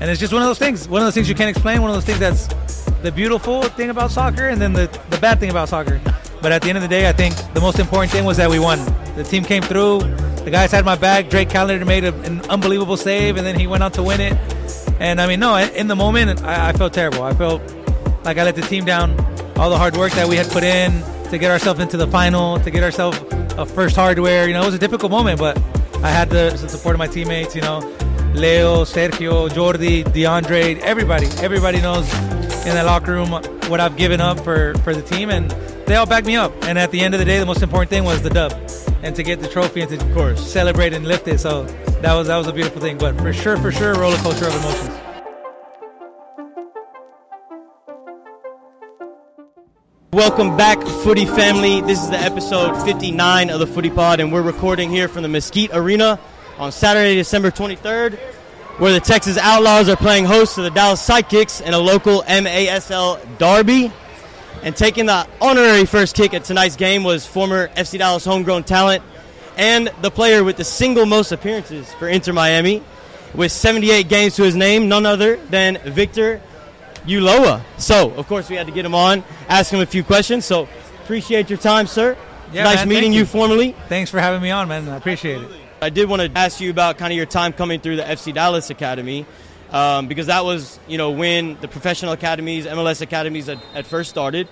and it's just one of those things. One of those things you can't explain. One of those things that's the beautiful thing about soccer, and then the the bad thing about soccer. But at the end of the day, I think the most important thing was that we won. The team came through. The guys had my back. Drake Callender made a, an unbelievable save, and then he went on to win it. And I mean, no, in the moment, I, I felt terrible. I felt like I let the team down. All the hard work that we had put in to get ourselves into the final, to get ourselves a first hardware. You know, it was a difficult moment, but I had the support of my teammates. You know, Leo, Sergio, Jordi, DeAndre, everybody. Everybody knows in that locker room what I've given up for for the team, and they all backed me up. And at the end of the day, the most important thing was the dub and to get the trophy and to of course celebrate and lift it. So that was that was a beautiful thing. But for sure, for sure, roller coaster of emotions. Welcome back, Footy family. This is the episode 59 of the Footy Pod, and we're recording here from the Mesquite Arena on Saturday, December 23rd, where the Texas Outlaws are playing host to the Dallas Sidekicks in a local MASL derby. And taking the honorary first kick at tonight's game was former FC Dallas homegrown talent and the player with the single most appearances for Inter Miami, with 78 games to his name, none other than Victor Ulloa. So, of course, we had to get him on, ask him a few questions. So, appreciate your time, sir. Yeah, nice man, meeting you you. formally. Thanks for having me on, man. I appreciate it. I did want to ask you about kind of your time coming through the FC Dallas Academy, um, because that was, you know, when the professional academies, MLS academies had, had first started.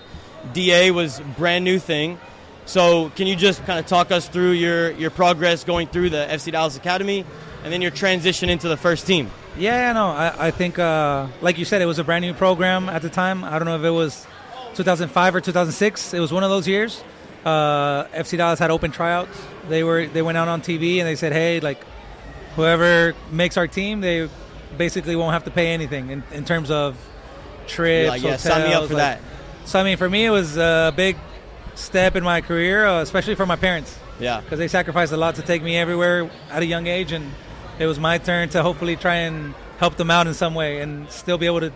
DA was brand new thing. So, can you just kind of talk us through your, your progress going through the FC Dallas Academy and then your transition into the first team? Yeah, no, I, I think, uh, like you said, it was a brand new program at the time. I don't know if it was 2005 or 2006. It was one of those years. Uh, FC Dallas had open tryouts. They were they went out on TV and they said, hey, like whoever makes our team, they basically won't have to pay anything in, in terms of trips. like, yeah, sign me up for like- that. So I mean, for me, it was a big step in my career, uh, especially for my parents Yeah. because they sacrificed a lot to take me everywhere at a young age, and it was my turn to hopefully try and help them out in some way and still be able to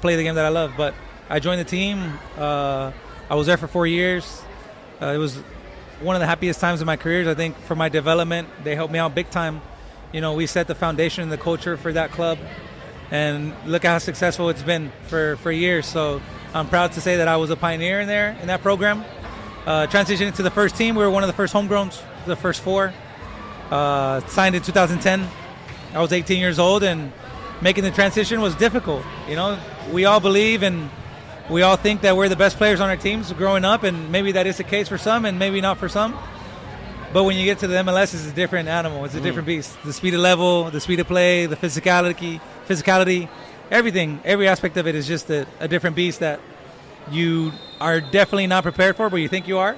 play the game that I love. But I joined the team. Uh, I was there for four years. Uh, it was one of the happiest times of my career. I think for my development, they helped me out big time. You know, we set the foundation and the culture for that club, and look how successful it's been for for years. So I'm proud to say that I was a pioneer in there in that program. Uh, transitioning to the first team, we were one of the first homegrowns, the first four. Uh, signed in 2010. I was 18 years old, and making the transition was difficult. You know, we all believe and we all think that we're the best players on our teams growing up, and maybe that is the case for some, and maybe not for some. But when you get to the MLS, it's a different animal. It's a mm. different beast. The speed of level, the speed of play, the physicality, physicality, everything, every aspect of it is just a, a different beast that you are definitely not prepared for, but you think you are.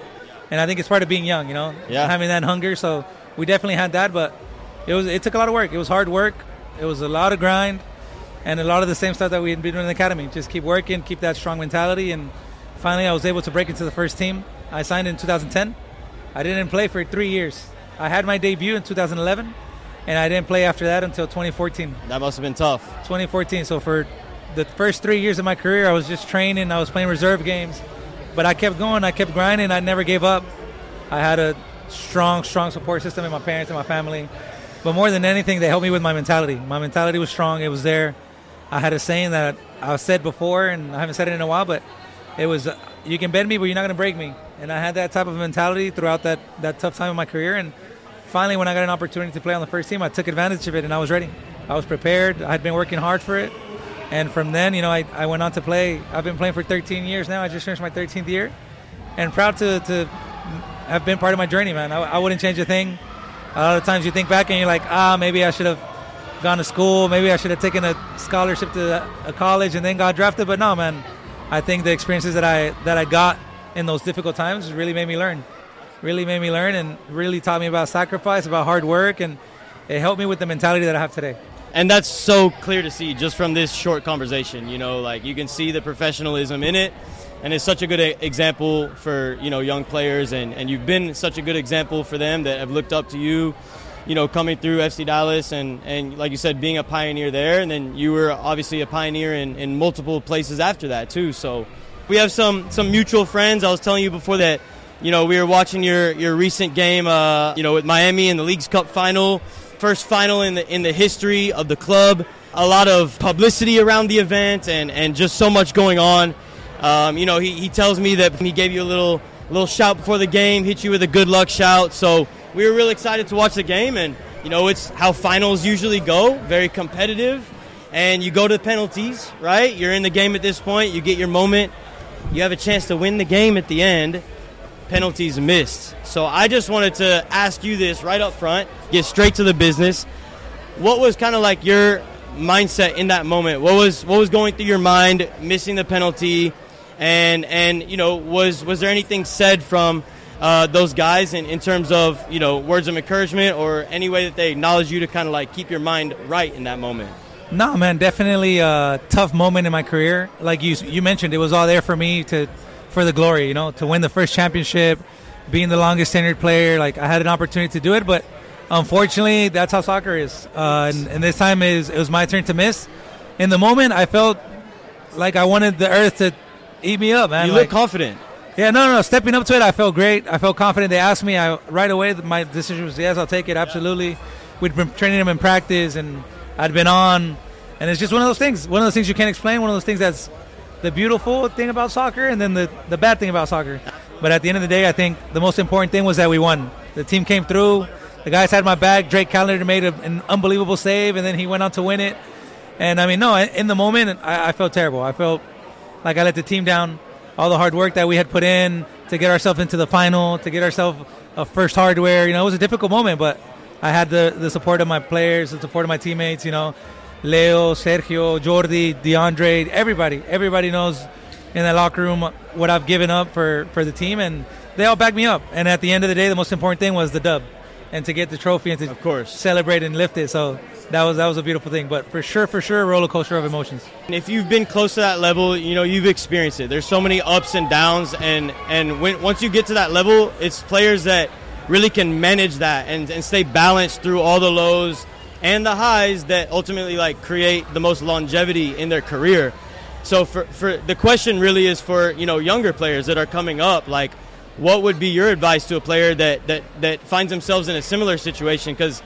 And I think it's part of being young, you know, Yeah. having that hunger. So we definitely had that, but it was it took a lot of work. It was hard work. It was a lot of grind, and a lot of the same stuff that we had been doing in the academy. Just keep working, keep that strong mentality, and finally I was able to break into the first team. I signed in 2010. I didn't play for three years. I had my debut in 2011, and I didn't play after that until 2014. That must have been tough. 2014. So for the first three years of my career, I was just training. I was playing reserve games, but I kept going. I kept grinding. I never gave up. I had a strong, strong support system in my parents and my family. But more than anything, they helped me with my mentality. My mentality was strong. It was there. I had a saying that I've said before, and I haven't said it in a while, but it was, "You can bend me, but you're not going to break me." And I had that type of mentality throughout that that tough time of my career. And finally, when I got an opportunity to play on the first team, I took advantage of it, and I was ready. I was prepared. I had been working hard for it. And from then, you know, I, I went on to play. I've been playing for 13 years now. I just finished my 13th year, and proud to, to have been part of my journey, man. I, I wouldn't change a thing. A lot of times you think back and you're like, ah, maybe I should have gone to school. Maybe I should have taken a scholarship to a college and then got drafted. But no, man. I think the experiences that I that I got in those difficult times really made me learn. Really made me learn and really taught me about sacrifice, about hard work, and it helped me with the mentality that I have today. And that's so clear to see just from this short conversation. You know, like you can see the professionalism in it, and it's such a good example for you know young players, and, and you've been such a good example for them that have looked up to you. You know, coming through FC Dallas, and, and like you said, being a pioneer there, and then you were obviously a pioneer in, in multiple places after that too. So we have some some mutual friends. I was telling you before that you know, we were watching your, your recent game, uh, you know, with Miami in the Leagues Cup final, first final in the in the history of the club. a lot of publicity around the event and, and just so much going on. Um, you know, he, he tells me that he gave you a little little shout before the game, hit you with a good luck shout. So we were really excited to watch the game, and you know, it's how finals usually go, very competitive. And you go to the penalties, right? You're in the game at this point. You get your moment. You have a chance to win the game at the end. Penalties missed. So I just wanted to ask you this right up front, get straight to the business. What was kind of like your mindset in that moment? What was what was going through your mind missing the penalty? And and you know, was was there anything said from uh, those guys in, in terms of you know words of encouragement or any way that they acknowledge you to kind of like keep your mind right in that moment? No, man, definitely a tough moment in my career. Like you you mentioned, it was all there for me to for the glory, you know, to win the first championship, being the longest tenured player. Like I had an opportunity to do it, but unfortunately, that's how soccer is. Uh, and, and this time is it was my turn to miss. In the moment, I felt like I wanted the earth to eat me up, man. You like, look confident. Yeah, no, no, no. Stepping up to it, I felt great. I felt confident. They asked me, I right away. My decision was yes, I'll take it. Absolutely. We'd been training them in practice, and I'd been on, and it's just one of those things. One of those things you can't explain. One of those things that's the beautiful thing about soccer, and then the the bad thing about soccer. But at the end of the day, I think the most important thing was that we won. The team came through. The guys had my back. Drake Callender made a, an unbelievable save, and then he went on to win it. And I mean, no, in the moment, I, I felt terrible. I felt like I let the team down all the hard work that we had put in to get ourselves into the final, to get ourselves a first hardware. You know, it was a difficult moment, but I had the, the support of my players, the support of my teammates, you know, Leo, Sergio, Jordi, DeAndre, everybody. Everybody knows in that locker room what I've given up for, for the team, and they all back me up. And at the end of the day, the most important thing was the dub and to get the trophy and to of course. celebrate and lift it. So that was that was a beautiful thing. But for sure, for sure, roller coaster of emotions. If you've been close to that level, you know you've experienced it. There's so many ups and downs, and and when once you get to that level, it's players that really can manage that and, and stay balanced through all the lows and the highs that ultimately like create the most longevity in their career. So for for the question really is for you know younger players that are coming up, like what would be your advice to a player that that that finds themselves in a similar situation because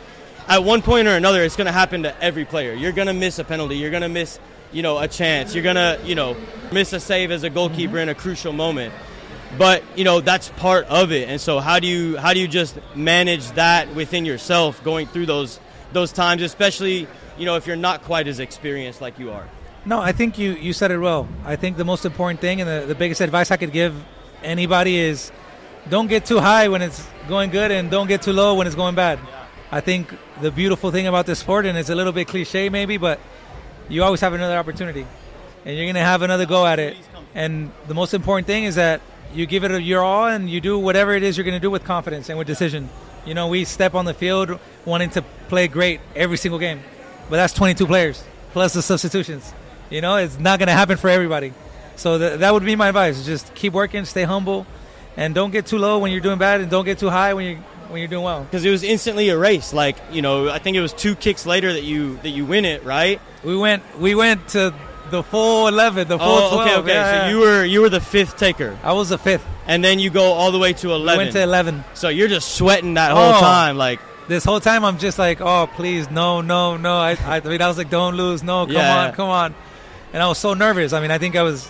at one point or another, it's going to happen to every player. You're going to miss a penalty. You're going to miss, you know, a chance. You're going to, you know, miss a save as a goalkeeper in a crucial moment. But you know that's part of it. And so how do you how do you just manage that within yourself going through those those times, especially you know if you're not quite as experienced like you are. No, I think you, you said it well. I think the most important thing and the, the biggest advice I could give anybody is don't get too high when it's going good and don't get too low when it's going bad. I think the beautiful thing about this sport, and it's a little bit cliche maybe, but you always have another opportunity, and you're gonna have another go at it. And the most important thing is that you give it your all, and you do whatever it is you're gonna do with confidence and with decision. You know, we step on the field wanting to play great every single game, but that's 22 players plus the substitutions. You know, it's not gonna happen for everybody. So th- that would be my advice: just keep working, stay humble, and don't get too low when you're doing bad, and don't get too high when you when you're doing well. Because it was instantly erased. Like you know, I think it was two kicks later that you that you win it, right? We went we went to the full eleven, the full Oh, twelve. okay, okay. yeah, so you were you were the fifth taker, I was the fifth. and then you go all the way to We eleven. went to eleven. so you're just sweating that whole Oh. time, like This whole time I'm just like, oh please, no, no, no. I I, mean I was like, don't lose, no, come Yeah. on, come on. And I was so nervous. I mean I think I was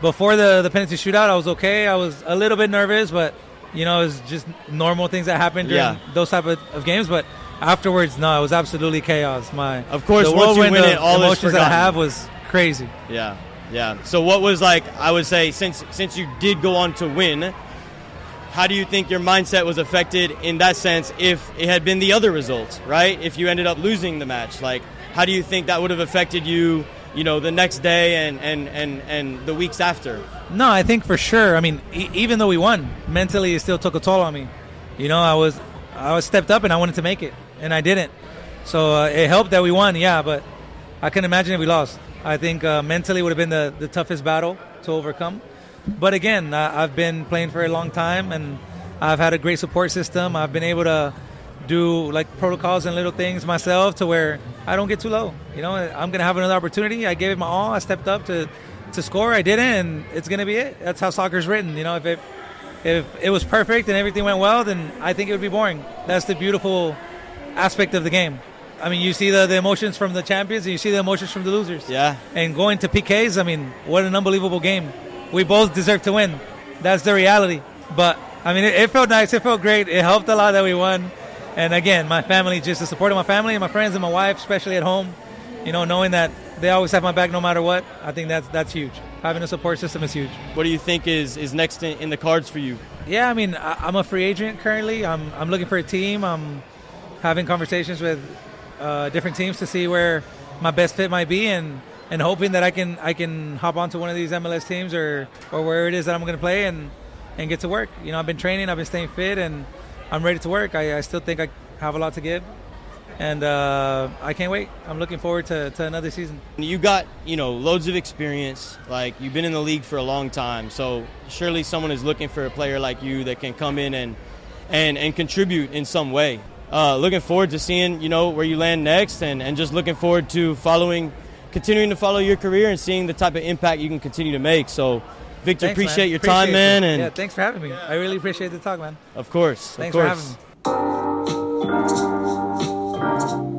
before the the penalty shootout. I was okay. I was a little bit nervous, but you know it was just normal things that happen during Yeah. those type of, of games. But afterwards, no, it was absolutely chaos. My Of course, the once you whirlwind win of it, all emotions that I have was crazy. Yeah, yeah. So what was like? I would say since since you did go on to win, how do you think your mindset was affected in that sense? If it had been the other results, right? If you ended up losing the match, like how do you think that would have affected you? You know, the next day and and and and the weeks after. No, I think for sure. I mean, e- even though we won, mentally it still took a toll on me. You know, I was I was stepped up and I wanted to make it, and I didn't. So uh, it helped that we won, yeah. But I can imagine if we lost. I think uh, mentally would have been the, the toughest battle to overcome. But again, I, I've been playing for a long time, and I've had a great support system. I've been able to do like protocols and little things myself to where I don't get too low. You know, I'm gonna have another opportunity. I gave it my all. I stepped up to to score. I didn't, and it's gonna be it. That's how soccer's written. You know, if it if it was perfect and everything went well, then I think it would be boring. That's the beautiful aspect of the game. I mean, you see the, the emotions from the champions and you see the emotions from the losers. Yeah. And going to PKs, I mean, what an unbelievable game. We both deserve to win. That's the reality. But, I mean, it, it felt nice. It felt great. It helped a lot that we won. And again, my family, just the support of my family and my friends and my wife, especially at home, you know, knowing that they always have my back no matter what, I think that's that's huge. Having a support system is huge. What do you think is, is next in, in the cards for you? Yeah, I mean, I, am a free agent currently. I'm, I'm looking for a team. I'm having conversations with uh, different teams to see where my best fit might be, and, and hoping that I can I can hop onto one of these MLS teams or, or where it is that I'm going to play and and get to work. You know, I've been training, I've been staying fit, and I'm ready to work. I, I still think I have a lot to give, and uh, I can't wait. I'm looking forward to, to another season. You got you know loads of experience. Like you've been in the league for a long time, so surely someone is looking for a player like you that can come in and and and contribute in some way. Uh, looking forward to seeing you know where you land next, and, and just looking forward to following, continuing to follow your career and seeing the type of impact you can continue to make. So. Victor, thanks, appreciate man. your appreciate time, man. And yeah, thanks for having me. I really appreciate the talk, man. Of course. Thanks of course. for having me.